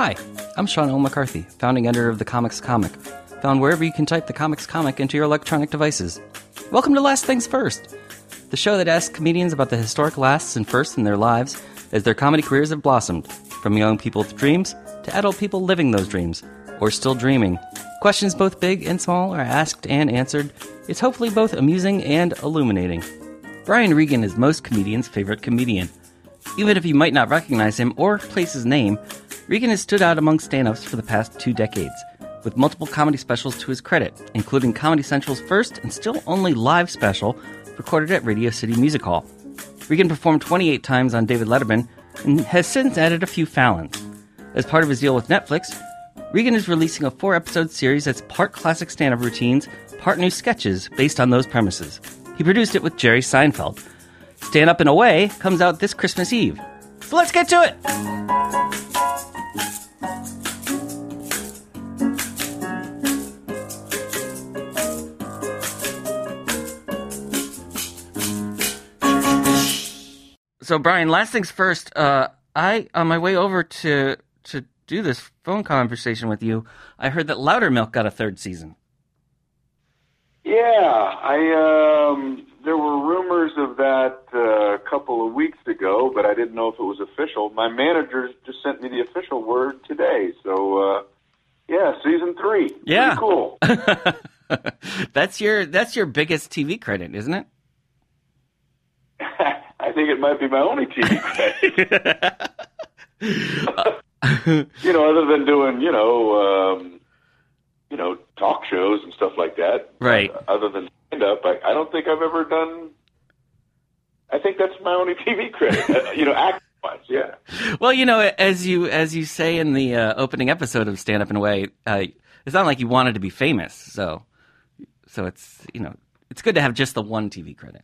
Hi, I'm Sean L. McCarthy, founding editor of The Comics Comic, found wherever you can type The Comics Comic into your electronic devices. Welcome to Last Things First, the show that asks comedians about the historic lasts and firsts in their lives as their comedy careers have blossomed, from young people with dreams to adult people living those dreams, or still dreaming. Questions both big and small are asked and answered. It's hopefully both amusing and illuminating. Brian Regan is most comedians' favorite comedian. Even if you might not recognize him or place his name, Regan has stood out among stand ups for the past two decades, with multiple comedy specials to his credit, including Comedy Central's first and still only live special recorded at Radio City Music Hall. Regan performed 28 times on David Letterman and has since added a few Fallons. As part of his deal with Netflix, Regan is releasing a four episode series that's part classic stand up routines, part new sketches based on those premises. He produced it with Jerry Seinfeld. Stand Up and Away comes out this Christmas Eve. So let's get to it! So Brian, last things first. Uh, I on my way over to to do this phone conversation with you, I heard that Loudermilk got a third season. Yeah, I um, there were rumors of that uh, a couple of weeks ago, but I didn't know if it was official. My manager just sent me the official word today, so uh, yeah, season three. Yeah, Pretty cool. that's your that's your biggest TV credit, isn't it? Think it might be my only TV credit. you know, other than doing, you know, um, you know, talk shows and stuff like that. Right. Uh, other than stand up, I, I don't think I've ever done. I think that's my only TV credit. uh, you know, act wise, yeah. Well, you know, as you as you say in the uh, opening episode of Stand Up and Away, uh, it's not like you wanted to be famous, so so it's you know it's good to have just the one TV credit.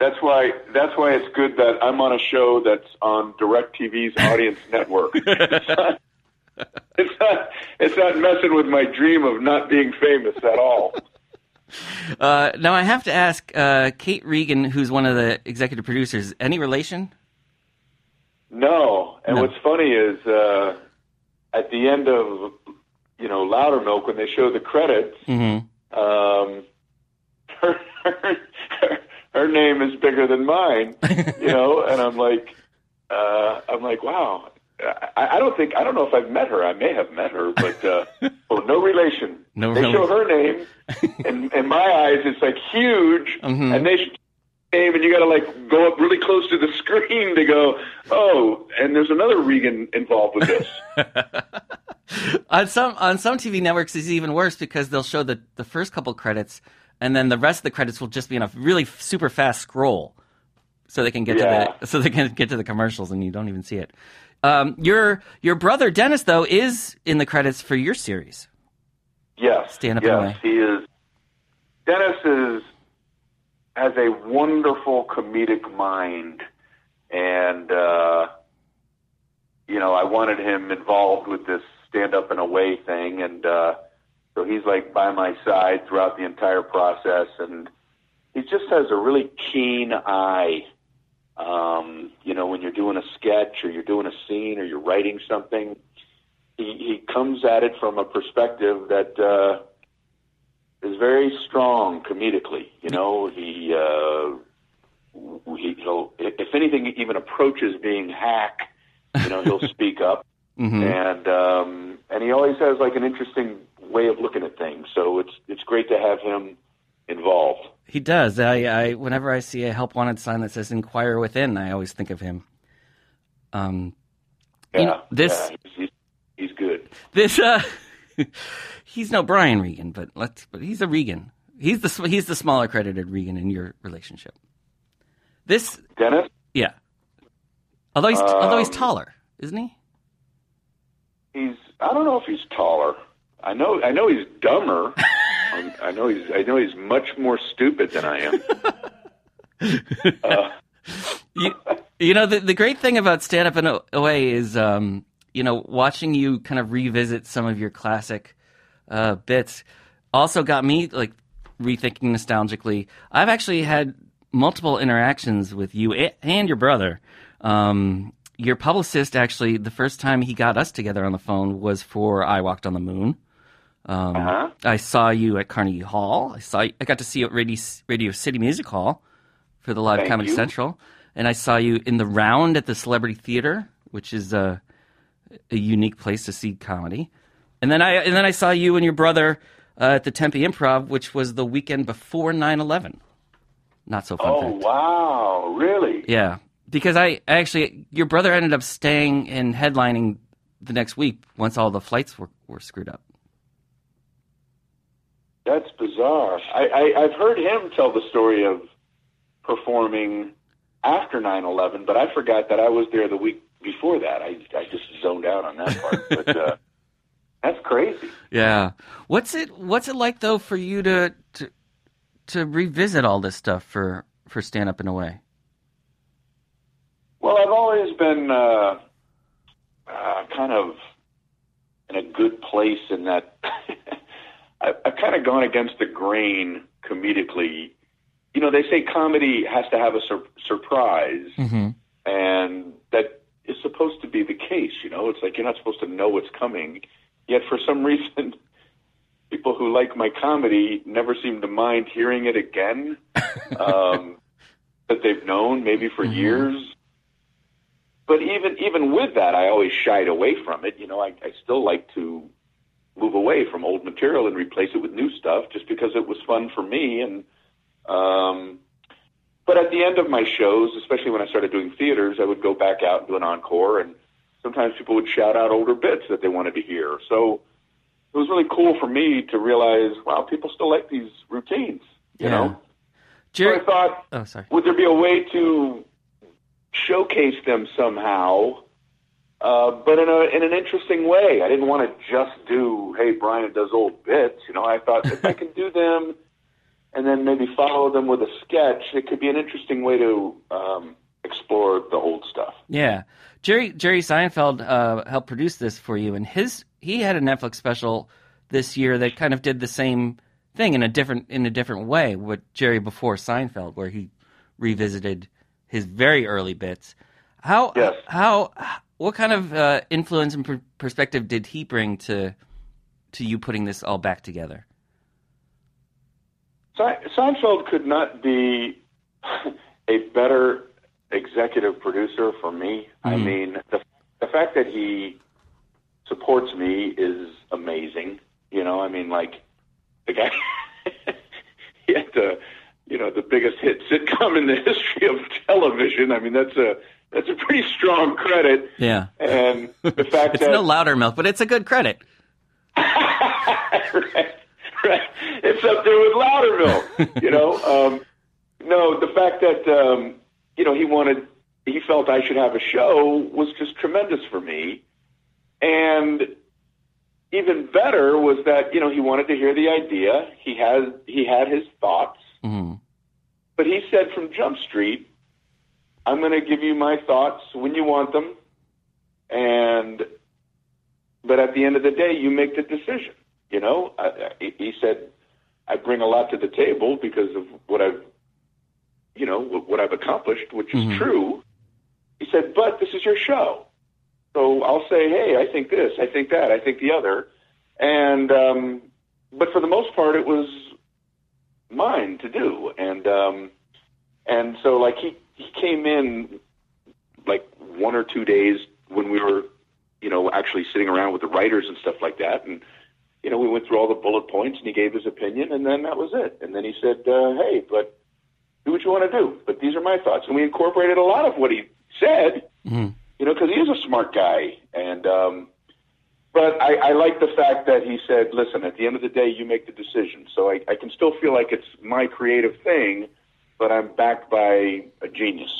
That's why. That's why it's good that I'm on a show that's on DirecTV's audience network. It's not, it's not. It's not messing with my dream of not being famous at all. Uh, now I have to ask uh, Kate Regan, who's one of the executive producers, any relation? No. And No. what's funny is uh, at the end of you know Loudermilk when they show the credits, Mm-hmm. um, her, her, her name is bigger than mine. You know, and I'm like, uh, I'm like, wow. I, I don't think I don't know if I've met her. I may have met her, but uh, oh, no relation. No they show her name, and in my eyes, it's like huge, Mhm. and they show her name, and you got to like go up really close to the screen to go, oh, and there's another Regan involved with this. on some on some TV networks, it's even worse because they'll show the the first couple credits, and then the rest of the credits will just be in a really super fast scroll, so they can get Yeah. to the so they can get to the commercials, and you don't even see it. Um, your your brother Dennis though is in the credits for your series. Yes. Stand up yes, away. he is. Dennis is has a wonderful comedic mind, and uh, you know, I wanted him involved with this stand up and away thing, and uh, so he's like by my side throughout the entire process, and he just has a really keen eye. Um, you know, when you're doing a sketch or you're doing a scene or you're writing something, he, he comes at it from a perspective that uh, is very strong comedically. You know, he, uh, he he'll if anything even approaches being hack, you know, he'll speak up, hmm and um, and he always has like an interesting way of looking at things. So it's it's great to have him involved. He does. I, I whenever I see a help wanted sign that says "Inquire Within," I always think of him. Um, You Yeah, know, this- yeah, he's, he's, he's good. this uh, he's no Brian Regan, but let's but he's a Regan. He's the he's the smaller credited Regan in your relationship. This, Dennis, yeah. Although he's although he's Um, taller, isn't he? he's I don't know if he's taller. I know I know he's dumber. Um, I know he's I know he's much more stupid than I am. Uh, you, you know the the great thing about stand up and O- away is um you know watching you kind of revisit some of your classic uh bits also got me like rethinking nostalgically i've actually had multiple interactions with you and your brother um your publicist actually, the first time he got us together on the phone was for I Walked on the Moon. Um, Uh-huh. I saw you at Carnegie Hall. I saw. I got to see you at Radio, Radio City Music Hall for the live Thank Comedy you. Central, and I saw you in the Round at the Celebrity Theater, which is a, a unique place to see comedy. And then I and then I saw you and your brother uh, at the Tempe Improv, which was the weekend before 9-11. Not so fun. Oh fact. wow, really? Yeah, because I I actually your brother ended up staying and headlining the next week once all the flights were, were screwed up. That's bizarre. I, I, I've heard him tell the story of performing after 9/11, but I forgot that I was there the week before that. I I just zoned out on that part. but uh, that's crazy. Yeah. What's it What's it like though for you to to to revisit all this stuff for for Stand Up and Away? Well, I've always been uh, uh, kind of in a good place in that I, I've kind of gone against the grain comedically. You know, they say comedy has to have a sur- surprise, Mm-hmm. and that is supposed to be the case. You know, it's like you're not supposed to know what's coming, yet for some reason, people who like my comedy never seem to mind hearing it again. um, that they've known maybe for Mhm. years. But even even with that, I always shied away from it. You know, I, I still like to move away from old material and replace it with new stuff, just because it was fun for me. And um, but at the end of my shows, especially when I started doing theaters, I would go back out and do an encore, and sometimes people would shout out older bits that they wanted to hear. So it was really cool for me to realize, wow, people still like these routines. You Yeah. know, so I thought Oh, sorry. would there be a way to showcase them somehow, uh, but in a in an interesting way? I didn't want to just do, hey, Brian does old bits. You know, I thought if I can do them and then maybe follow them with a sketch, it could be an interesting way to um, explore the old stuff. Yeah, Jerry Jerry Seinfeld uh, helped produce this for you, and his he had a Netflix special this year that kind of did the same thing in a different in a different way with Jerry before Seinfeld, where he revisited his very early bits. How Yes. how what kind of uh, influence and per- perspective did he bring to to you putting this all back together? Seinfeld could not be a better executive producer for me. I Mhm. mean, the the fact that he supports me is amazing. You know, I mean, like the guy he had the you know the biggest hit sitcom in the history of television. I mean, that's a that's a pretty strong credit. Yeah, And the fact it's that no Loudermilk, but it's a good credit. Right, right. It's up there with Louderville. You know, um, no, the fact that um, you know he wanted, he felt I should have a show was just tremendous for me, and even better was that you know he wanted to hear the idea. He had he had his thoughts, hmm but he said from Jump Street, "I'm going to give you my thoughts when you want them, and but at the end of the day, you make the decision." You know, I, I, he said, "I bring a lot to the table because of what I've, you know, what what I've accomplished, which is Mhm. true." He said, "But this is your show, so I'll say, hey, I think this, I think that, I think the other, and um, but for the most part, it was mine to do, and um, and so like he he came in like one or two days when we were, you know, actually sitting around with the writers and stuff like that, and you know, we went through all the bullet points, and he gave his opinion, and then that was it. And then he said, uh, "Hey, but do what you want to do, but these are my thoughts." And we incorporated a lot of what he said, hmm you know, because he is a smart guy, and um, but I, I like the fact that he said, "Listen, at the end of the day, you make the decision." So I, I can still feel like it's my creative thing, but I'm backed by a genius.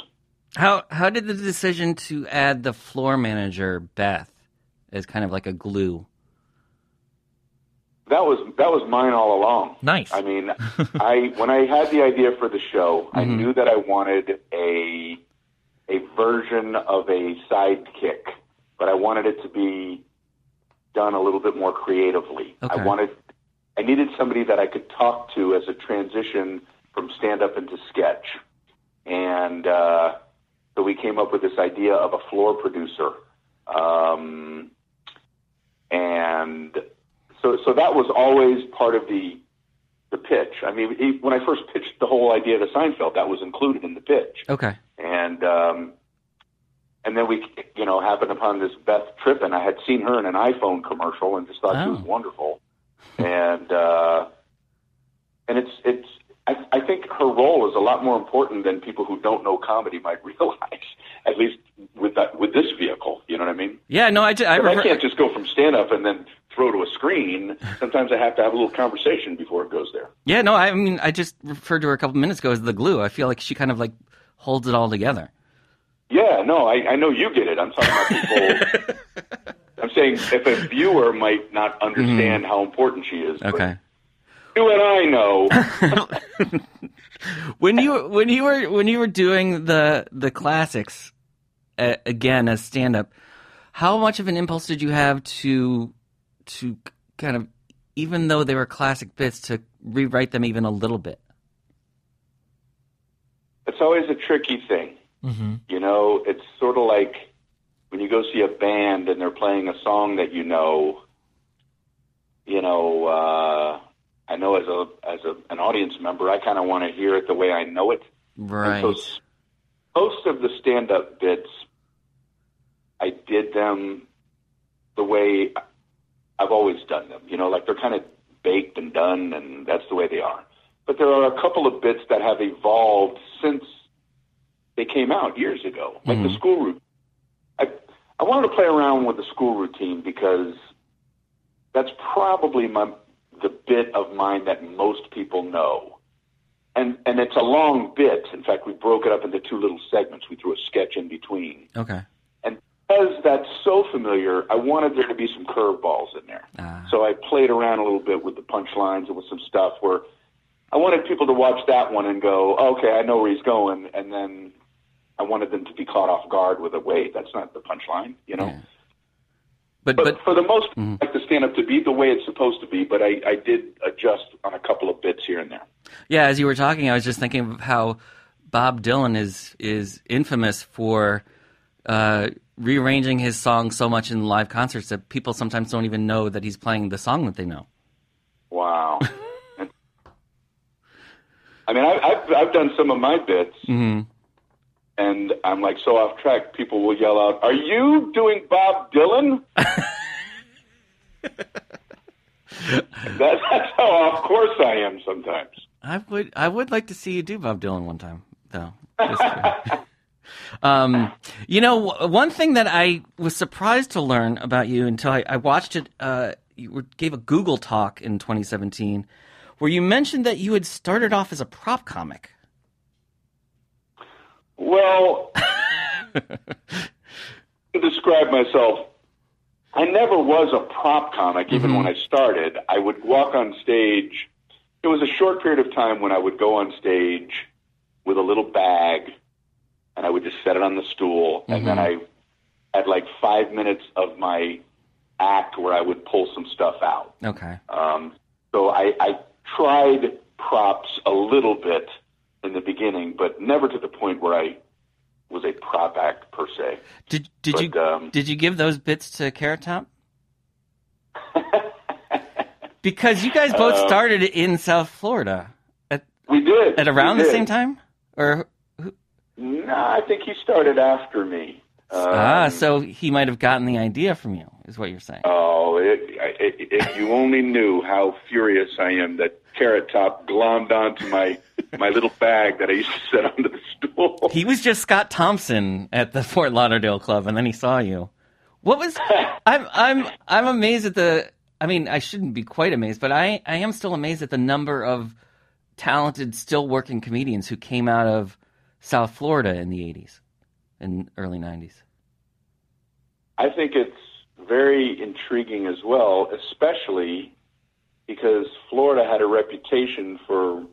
How how did the decision to add the floor manager Beth as kind of like a glue? That was that was mine all along. Nice. I mean, I when I had the idea for the show, I Mhm. knew that I wanted a a version of a sidekick, but I wanted it to be done a little bit more creatively. Okay. I wanted I needed somebody that I could talk to as a transition from stand up into sketch. And uh So we came up with this idea of a floor producer. Um, and so, that was always part of the the pitch. I mean, he, when I first pitched the whole idea of the Seinfeld, that was included in the pitch. Okay. And um, and then we, you know, happened upon this Beth Trippin. I had seen her in an iPhone commercial and just thought she was Oh. wonderful. and uh, and it's it's. I, I think her role is a lot more important than people who don't know comedy might realize. At least with that with this vehicle, you know what I mean? Yeah, no, I, ju- I, I, I can't just go from stand up and then throw to a screen. Sometimes I have to have a little conversation before it goes there. Yeah, no, I mean, I just referred to her a couple minutes ago as the glue. I feel like she kind of like holds it all together. Yeah, no, I, I know you get it. I'm talking about people. I'm saying if a viewer might not understand how important she is. Okay. You and I know. When you when you were when you were doing the the classics uh, again as stand up, how much of an impulse did you have to to kind of even though they were classic bits to rewrite them even a little bit? it's always a tricky thing. Mm-hmm. You know, it's sort of like when you go see a band and they're playing a song that you know. You know, uh, I know as a as a, an audience member, I kind of want to hear it the way I know it. Right. And so most of the stand up bits, I did them the way I've always done them. You know, like they're kind of baked and done, and that's the way they are. But there are a couple of bits that have evolved since they came out years ago, like the mm-hmm. school routine. I, I wanted to play around with the school routine because that's probably my the bit of mine that most people know and and it's a long bit. In fact, we broke it up into two little segments. We threw a sketch in between, okay. Because that's so familiar, I wanted there to be some curveballs in there. Ah. So I played around a little bit with the punchlines and with some stuff where I wanted people to watch that one and go, "Okay, I know where he's going," and then I wanted them to be caught off guard with a wait. That's not the punchline, you know. Yeah. But But, but for the most, part, I like the stand up to be the way it's supposed to be. But I, I did adjust on a couple of bits here and there. Yeah, as you were talking, I was just thinking of how Bob Dylan is is infamous for uh, rearranging his songs so much in live concerts that people sometimes don't even know that he's playing the song that they know. Wow. I mean, I, I've I've done some of my bits, hmm and I'm like so off track. People will yell out, "Are you doing Bob Dylan?" that, that's how off course I am sometimes. I would I would like to see you do Bob Dylan one time, though. Um, you know, one thing that I was surprised to learn about you until I, I watched it. Uh, you gave a Google talk in 2017 where you mentioned that you had started off as a prop comic. Well, to describe myself, I never was a prop comic. Even when I started, I would walk on stage. It was a short period of time when I would go on stage with a little bag, and I would just set it on the stool, and then I had like five minutes of my act where I would pull some stuff out. Okay. Um, so I, I tried props a little bit in the beginning, but never to the point where I was a prop act per se. Did did But, you um, did you give those bits to Carrot Top? because you guys both Uh, started in South Florida at We did at around we the same time, or No, I think he started after me. Um, ah, so he might have gotten the idea from you, is what you're saying. Oh, if you only knew how furious I am that Carrot Top glommed onto my my little bag that I used to set onto the stool. He was just Scott Thompson at the Fort Lauderdale club, and then he saw you. What was? I'm I'm I'm amazed at the. I mean, I shouldn't be quite amazed, but I I am still amazed at the number of talented, still working comedians who came out of South Florida in the '80s and early '90s. I think it's very intriguing as well, especially because Florida had a reputation for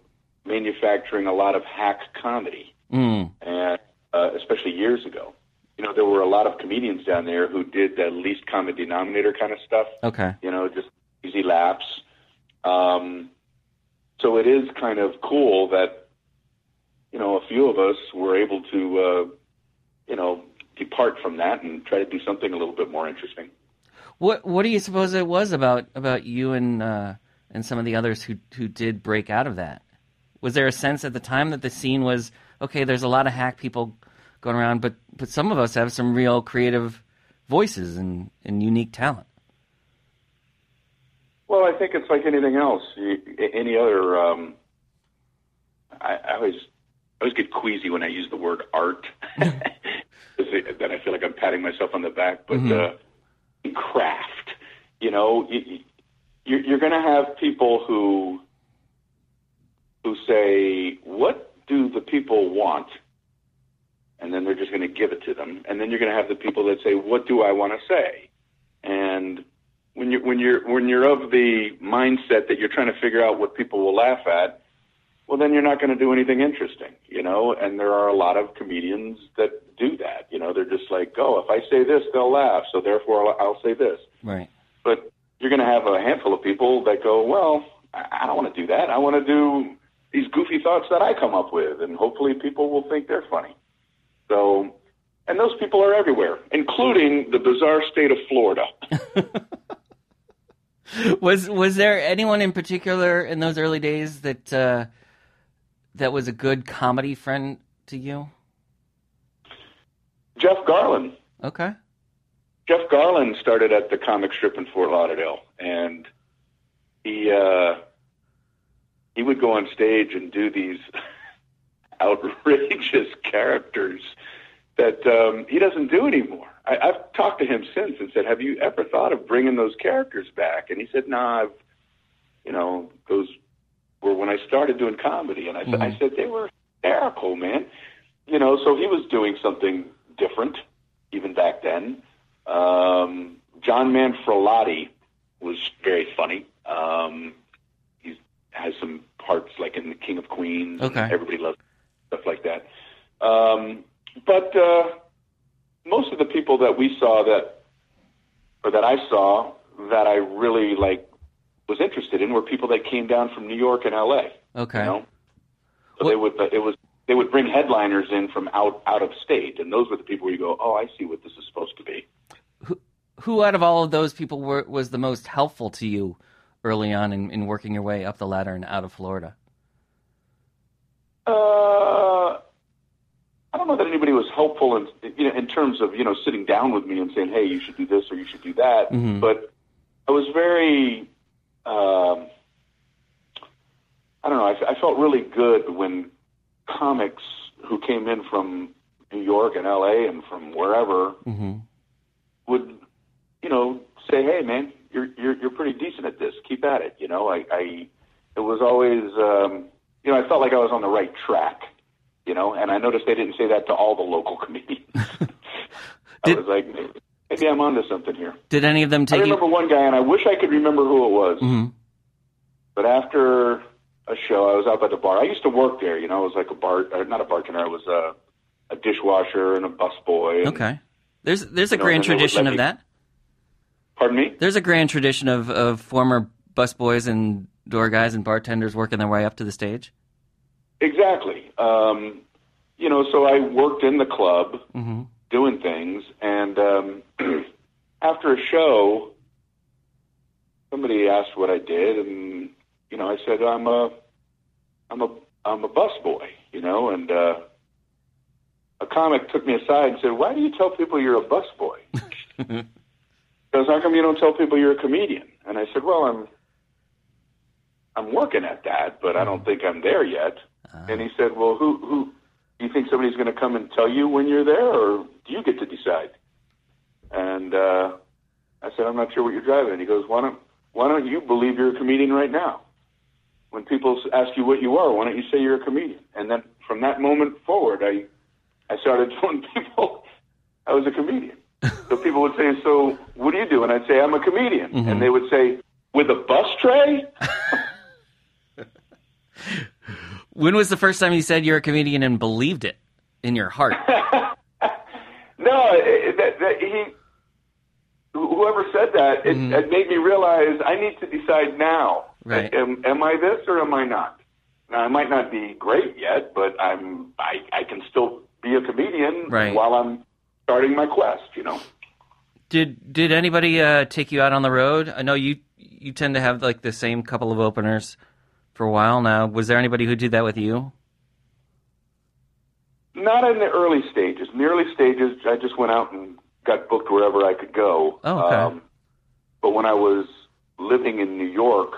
manufacturing a lot of hack comedy, Mm, and uh, especially years ago. You know, there were a lot of comedians down there who did the least common denominator kind of stuff. okay. You know, just easy laughs. Um, so it is kind of cool that you know a few of us were able to uh, you know, depart from that and try to do something a little bit more interesting. What What do you suppose it was about about you and uh, and some of the others who who did break out of that? Was there a sense at the time that the scene was okay? There's a lot of hack people going around, but but some of us have some real creative voices and, and unique talent. Well, I think it's like anything else. Any other, um, I, I always, always get queasy when I use the word art. then I feel like I'm patting myself on the back. But mm-hmm. uh, craft, you know, you, you're, you're going to have people who who say, "What do the people want?" and then they're just going to give it to them. And then you're going to have the people that say, "What do I want to say?" And when you when you're when you're of the mindset that you're trying to figure out what people will laugh at, well, then you're not going to do anything interesting, you know. And there are a lot of comedians that do that. You know, they're just like, "Oh, if I say this, they'll laugh, so therefore I'll, I'll say this." Right. But you're going to have a handful of people that go, "Well, I, I don't want to do that. I want to do." These goofy thoughts that I come up with, and hopefully people will think they're funny. So, and those people are everywhere, including the bizarre state of Florida. was was there anyone in particular in those early days that uh, that was a good comedy friend to you? Jeff Garlin. Okay. Jeff Garlin started at the comic strip in Fort Lauderdale, and he uh, he would go on stage and do these outrageous characters that um, he doesn't do anymore. I, I've talked to him since and said, "Have you ever thought of bringing those characters back?" And he said, "No, nah, I've, you know, those were when I started doing comedy." And I, mm-hmm. I said, "They were hysterical, man." You know, so he was doing something different even back then. Um, Jon Manfrellotti was very funny. Um, he has some parts like in The King of Queens. Okay. Everybody loves stuff like that. Um, but uh, most of the people that we saw that, or that I saw that I really like was interested in were people that came down from New York and L.A. Okay. You know? So they would it was they would bring headliners in from out out of state, and those were the people where you go, oh, I see what this is supposed to be. Who, who out of all of those people were, was the most helpful to you early on in, in working your way up the ladder and out of Florida? Uh, I don't know that anybody was helpful in you know in terms of you know sitting down with me and saying, "Hey, you should do this or you should do that." Mm-hmm. But I was very, um, I don't know. I, I felt really good when comics who came in from New York and L.A. and from wherever mm-hmm. would, you know, say, "Hey, man, you're you're you're pretty decent at this. Keep at it." You know, I, I it was always. Um, you know, I felt like I was on the right track, you know, and I noticed they didn't say that to all the local comedians. I was like, maybe, I'm onto something here. Did any of them take I remember you? one guy, and I wish I could remember who it was. Mm-hmm. But after a show, I was out by the bar. I used to work there, you know, I was like a bar, uh, not a bartender, I was a, a dishwasher and a busboy. Okay. There's there's a grand tradition of me, that. Pardon me? There's a grand tradition of, of former busboys and door guys and bartenders working their way up to the stage? Exactly. Um, you know, so I worked in the club mm-hmm. Doing things, and um, after a show, somebody asked what I did, and you know, I said I'm a, I'm a, I'm a busboy, you know, and uh, a comic took me aside and said, "Why do you tell people you're a busboy?" Because how come you don't tell people you're a comedian? And I said, "Well, I'm I'm working at that, but I don't think I'm there yet. Uh-huh. And he said, well, who, who, do you think somebody's going to come and tell you when you're there or do you get to decide? And, uh, I said, I'm not sure what you're driving. And he goes, why don't, why don't you believe you're a comedian right now? When people ask you what you are, why don't you say you're a comedian? And then from that moment forward, I, I started telling people I was a comedian. so people would say, so what do you do? And I'd say, I'm a comedian. Mm-hmm. And they would say, with a bus tray? when was the first time you said you're a comedian and believed it in your heart? no, that, that he, whoever said that, it, mm-hmm. it, made me realize I need to decide now. Right. Am, am I this or am I not? Now I might not be great yet, but I'm. I, I can still be a comedian Right. while I'm starting my quest. You know. Did did anybody uh, take you out on the road? I know you you tend to have like the same couple of openers for a while now. Was there anybody who did that with you? Not in the early stages. In the early stages, I just went out and got booked wherever I could go. Oh, okay. but when I was living in New York,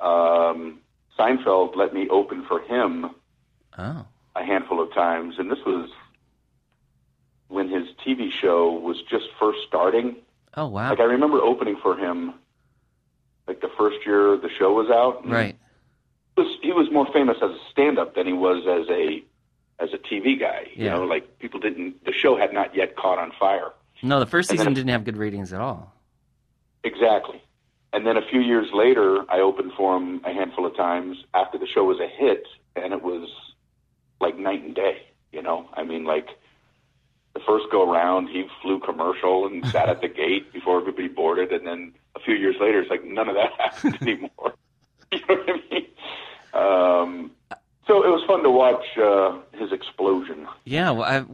um, Seinfeld let me open for him Oh, a handful of times, and this was when his TV show was just first starting. oh wow, Like I remember opening for him, like the first year the show was out. right. He was, he was more famous as a stand-up than he was as a as a TV guy. You Yeah. know, like people didn't. The show had not yet caught on fire. No, the first And then season didn't have good ratings at all. Exactly. And then a few years later, I opened for him a handful of times after the show was a hit, and it was like night and day. You know, I mean, like the first go round, he flew commercial and sat at the gate before everybody boarded, and then a few years later, it's like none of that happened anymore. you know what I mean? Um, so it was fun to watch uh, his explosion. Yeah, well, I,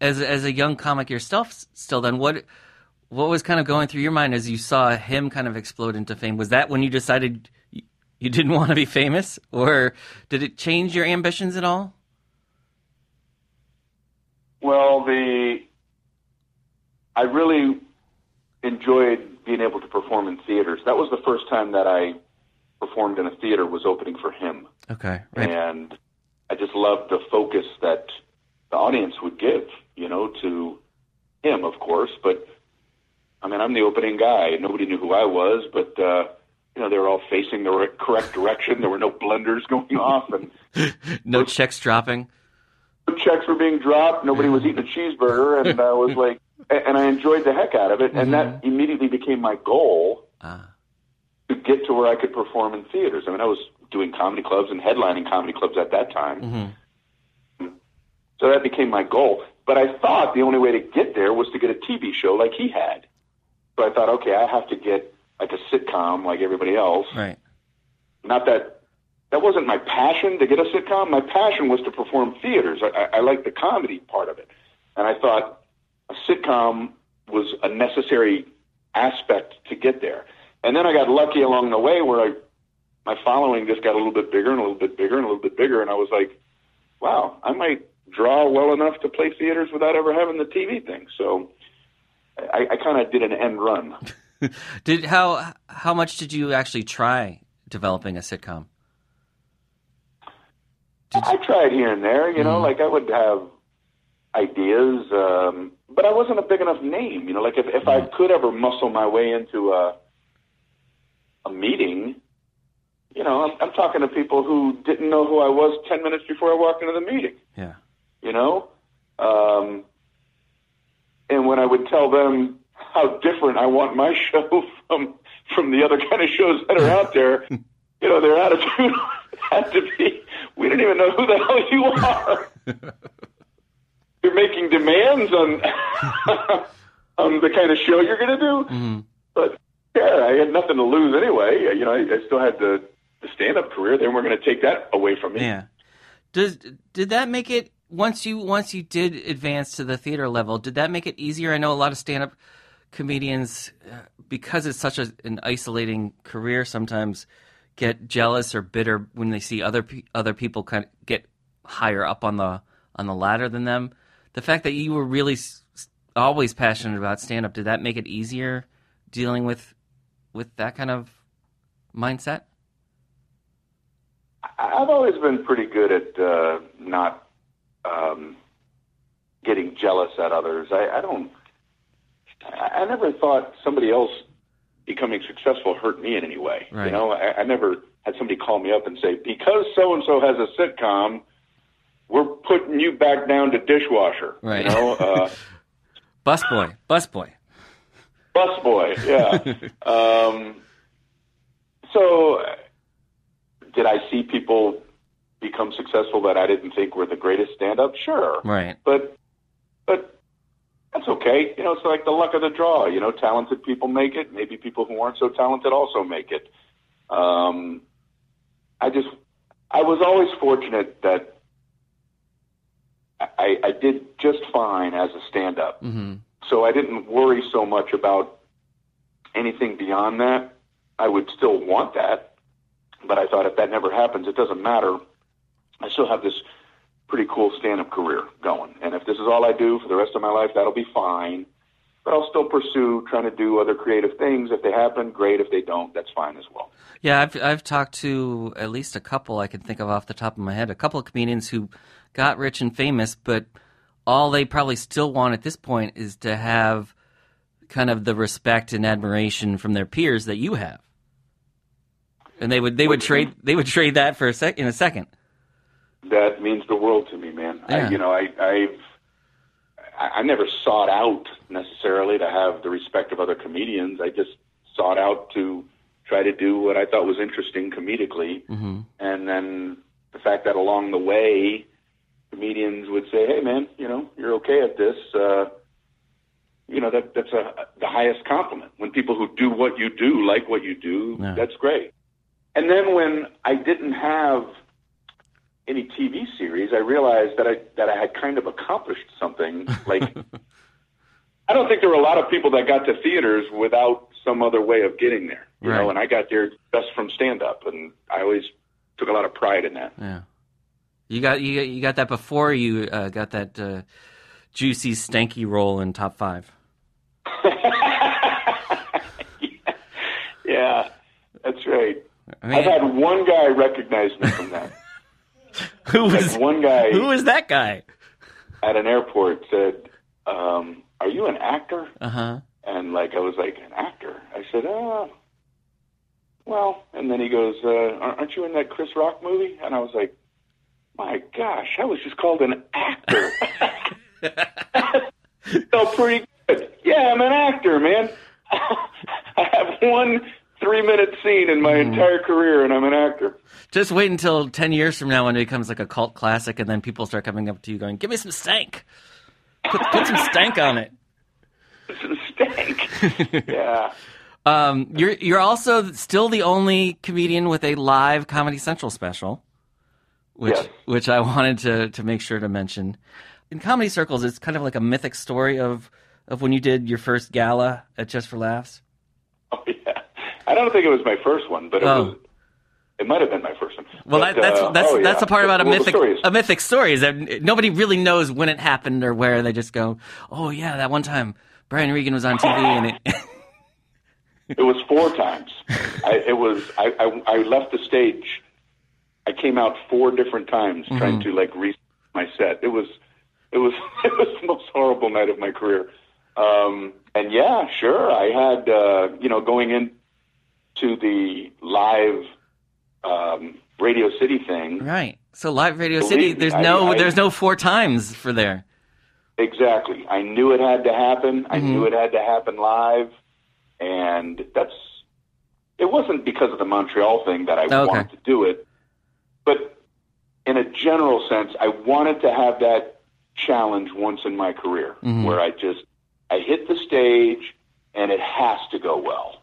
as as a young comic yourself, still then what what was kind of going through your mind as you saw him kind of explode into fame? Was that when you decided you didn't want to be famous, or did it change your ambitions at all? Well, the I really enjoyed being able to perform in theaters. That was the first time that I performed in a theater was opening for him, Okay, right. and I just loved the focus that the audience would give, you know, to him, of course. But I mean, I'm the opening guy. Nobody knew who I was, but uh, you know, they were all facing the re- correct direction. There were no blunders going off, and No checks dropping. checks were being dropped. Nobody was eating a cheeseburger, and I was like, and I enjoyed the heck out of it. And that immediately became my goal Ah, get to where I could perform in theaters. I mean, I was doing comedy clubs and headlining comedy clubs at that time. mm-hmm. So that became my goal. But I thought the only way to get there was to get a TV show like he had. So I thought, okay, I have to get like a sitcom like everybody else. right. Not that that wasn't my passion to get a sitcom. My passion was to perform theaters. I, I, I liked the comedy part of it, and I thought a sitcom was a necessary aspect to get there. And then I got lucky along the way where I my following just got a little bit bigger and a little bit bigger and a little bit bigger, and I was like, wow, I might draw well enough to play theaters without ever having the TV thing. So I, I kind of did an end run. Did how how much did you actually try developing a sitcom? You... I tried here and there, you know, Mhm. like I would have ideas, um, but I wasn't a big enough name, you know. Like if if I could ever muscle my way into a a meeting, you know, I'm, I'm talking to people who didn't know who I was ten minutes before I walked into the meeting, Yeah. you know. Um, and when I would tell them how different I want my show from from the other kind of shows that are out there, you know, their attitude had to be, we don't even know who the hell you are. You're making demands on on the kind of show you're going to do. hmm But yeah, I had nothing to lose anyway. You know, I, I still had the, the stand up career. They weren't going to take that away from me. Yeah. Does did that make it once you once you did advance to the theater level? Did that make it easier? I know a lot of stand up comedians uh, because it's such a, an isolating career sometimes get jealous or bitter when they see other other people kind of get higher up on the on the ladder than them. The fact that you were really always passionate about stand up did that make it easier dealing with with that kind of mindset? I've always been pretty good at uh, not um, getting jealous at others. I, I don't. I, I never thought somebody else becoming successful hurt me in any way. Right. You know, I, I never had somebody call me up and say, "Because so and so has a sitcom, we're putting you back down to dishwasher." Right. You know, uh, Busboy, busboy. Busboy. Yeah. um, so, did I see people become successful that I didn't think were the greatest stand-up? Sure. Right. But, but that's okay. You know, it's like the luck of the draw. You know, talented people make it. Maybe people who aren't so talented also make it. Um, I just, I was always fortunate that I, I did just fine as a stand-up. Mm-hmm. So I didn't worry so much about anything beyond that. I would still want that, but I thought if that never happens, it doesn't matter. I still have this pretty cool stand-up career going, and if this is all I do for the rest of my life, that'll be fine. But I'll still pursue trying to do other creative things. If they happen, great. If they don't, that's fine as well. Yeah, I've I've talked to at least a couple I can think of off the top of my head, a couple of comedians who got rich and famous, but all they probably still want at this point is to have kind of the respect and admiration from their peers that you have. And they would they would trade they would trade that for a sec in a second. That means the world to me, man. Yeah. I, you know, I I've I never sought out necessarily to have the respect of other comedians. I just sought out to try to do what I thought was interesting comedically, Mm-hmm. and then the fact that along the way, comedians would say, "Hey, man, you know, you're okay at this." Uh, you know that that's a the highest compliment when people who do what you do like what you do. Yeah. That's great. And then when I didn't have any TV series, I realized that I that I had kind of accomplished something. Like I don't think there were a lot of people that got to theaters without some other way of getting there. You Right. know, and I got there just from stand up, and I always took a lot of pride in that. Yeah. You got you got, you got that before you uh, got that uh, juicy stanky role in top five. yeah, that's right. I mean, I've had one guy recognize me from that. who was Like one guy who was that guy? at an airport said, um, "Are you an actor?" Uh huh. And like I was like an actor. I said, "Oh, well." And then he goes, uh, "Aren't aren't you in that Chris Rock movie?" And I was like, "My gosh, I was just called an actor." Felt pretty good. Yeah, I'm an actor, man. I have one three-minute scene in my entire career, and I'm an actor. Just wait until ten years from now when it becomes like a cult classic, and then people start coming up to you going, "Give me some stank. Put, put some stank on it." Some stank. yeah. Um, you're you're also still the only comedian with a live Comedy Central special, which Yes. which I wanted to to make sure to mention. In comedy circles, it's kind of like a mythic story of of when you did your first gala at Just for Laughs. Oh, yeah. I don't think it was my first one, but it Oh. was. It might have been my first one. Well, But, that, that's uh, that's oh, that's yeah. the part about a Well, mythic is- a mythic story is that nobody really knows when it happened or where. They just go, "Oh yeah, that one time Brian Regan was on TV and it." It was four times. I, it was. I, I, I left the stage. I came out four different times Mm-hmm. trying to like reset my set. It was. It was. It was the most horrible night of my career. Um, and yeah, sure. I had uh, you know going in to the live um, Radio City thing. right. So live Radio Believe City, there's I- no I- there's no four times for there. Exactly. I knew it had to happen. I Mm-hmm. knew it had to happen live, and that's. It wasn't because of the Montreal thing that I Okay. wanted to do it, but in a general sense, I wanted to have that challenge once in my career, Mm-hmm. where I just I hit the stage and it has to go well,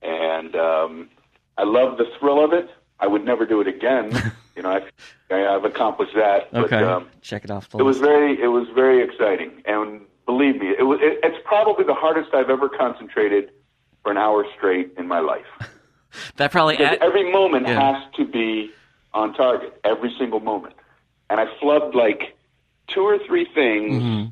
and um, I love the thrill of it. I would never do it again. you know, I've, I've accomplished that. Okay, But, um, check it off the it was very, it was very exciting, and believe me, it was. It, it's probably the hardest I've ever concentrated for an hour straight in my life. that probably add, every moment yeah. has to be on target, every single moment. And I flubbed like two or three things Mm-hmm.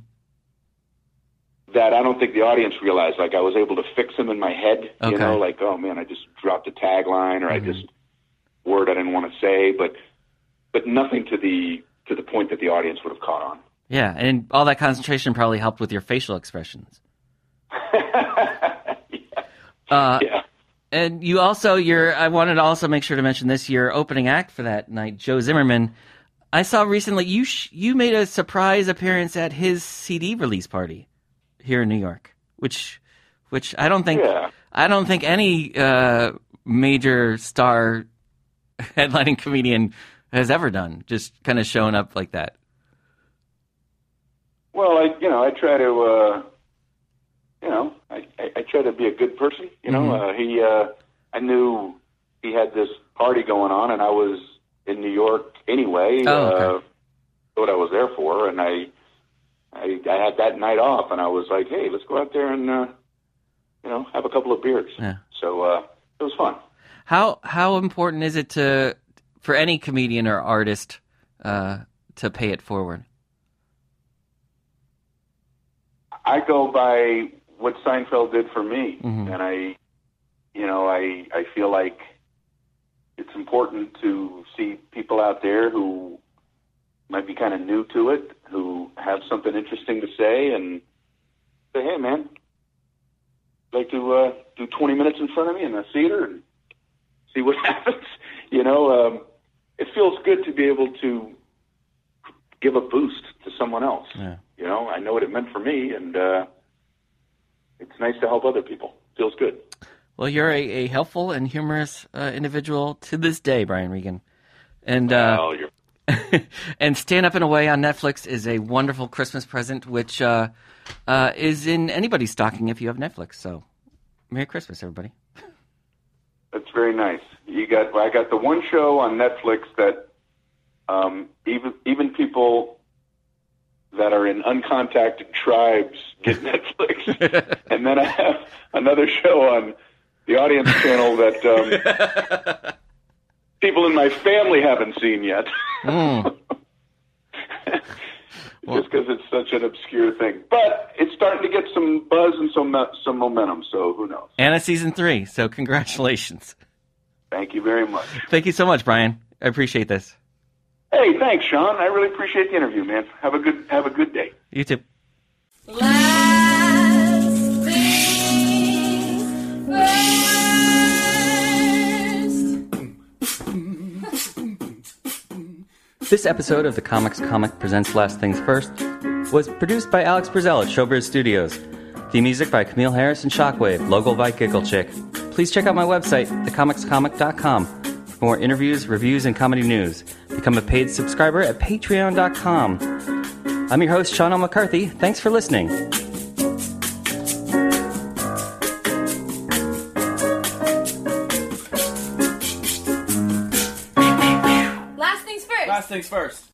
that I don't think the audience realized. Like I was able to fix them in my head. Okay. You know, like oh man, I just dropped a tagline, or I just word I didn't want to say, but but nothing to the to the point that the audience would have caught on. yeah, and all that concentration probably helped with your facial expressions. Uh, Yeah. And you also, your I wanted to also make sure to mention this. Your opening act for that night, Joe Zimmerman. I saw recently you sh- you made a surprise appearance at his CD release party here in New York, which which I don't think Yeah. I don't think any uh, major star headlining comedian has ever done. Just kind of showing up like that. Well, I you know I try to uh, you know I, I, I try to be a good person. You know, uh, he uh, I knew he had this party going on, and I was in New York anyway. Oh, okay. uh, what I was there for, and I, I, I had that night off, and I was like, hey, let's go out there and, uh, you know, have a couple of beers. Yeah. So uh, it was fun. How how important is it to for any comedian or artist uh, to pay it forward? I go by what Seinfeld did for me, and I, you know, I I feel like it's important to see people out there who might be kind of new to it, who have something interesting to say, and say, hey, man, like to uh, do 20 minutes in front of me in the theater and see what happens. You know, um, it feels good to be able to give a boost to someone else. Yeah. You know, I know what it meant for me, and uh, it's nice to help other people. Feels good. Well, you're a, a helpful and humorous uh, individual to this day, Brian Regan, and uh, well, and Stand Up and Away on Netflix is a wonderful Christmas present, which uh, uh, is in anybody's stocking if you have Netflix. So, Merry Christmas, everybody. That's very nice. You got I got the one show on Netflix that um, even even people that are in uncontacted tribes get Netflix, and then I have another show on the audience channel that um, people in my family haven't seen yet. Just because it's such an obscure thing, but it's starting to get some buzz and some some momentum. So who knows? And it's season three, so congratulations. Thank you very much. Thank you so much, Brian. I appreciate this. Hey, thanks, Sean. I really appreciate the interview, man. Have a good have a good day. You too. Last things first. This episode of the Comics Comic Presents Last Things First was produced by Alex Brazell at Showbiz Studios. The music by Camille Harris and Shockwave, logo by Giggle Chick. Please check out my website, thecomicscomic.com, for more interviews, reviews, and comedy news. Become a paid subscriber at patreon.com. I'm your host, Sean L. McCarthy. Thanks for listening. Last things first. Last things first.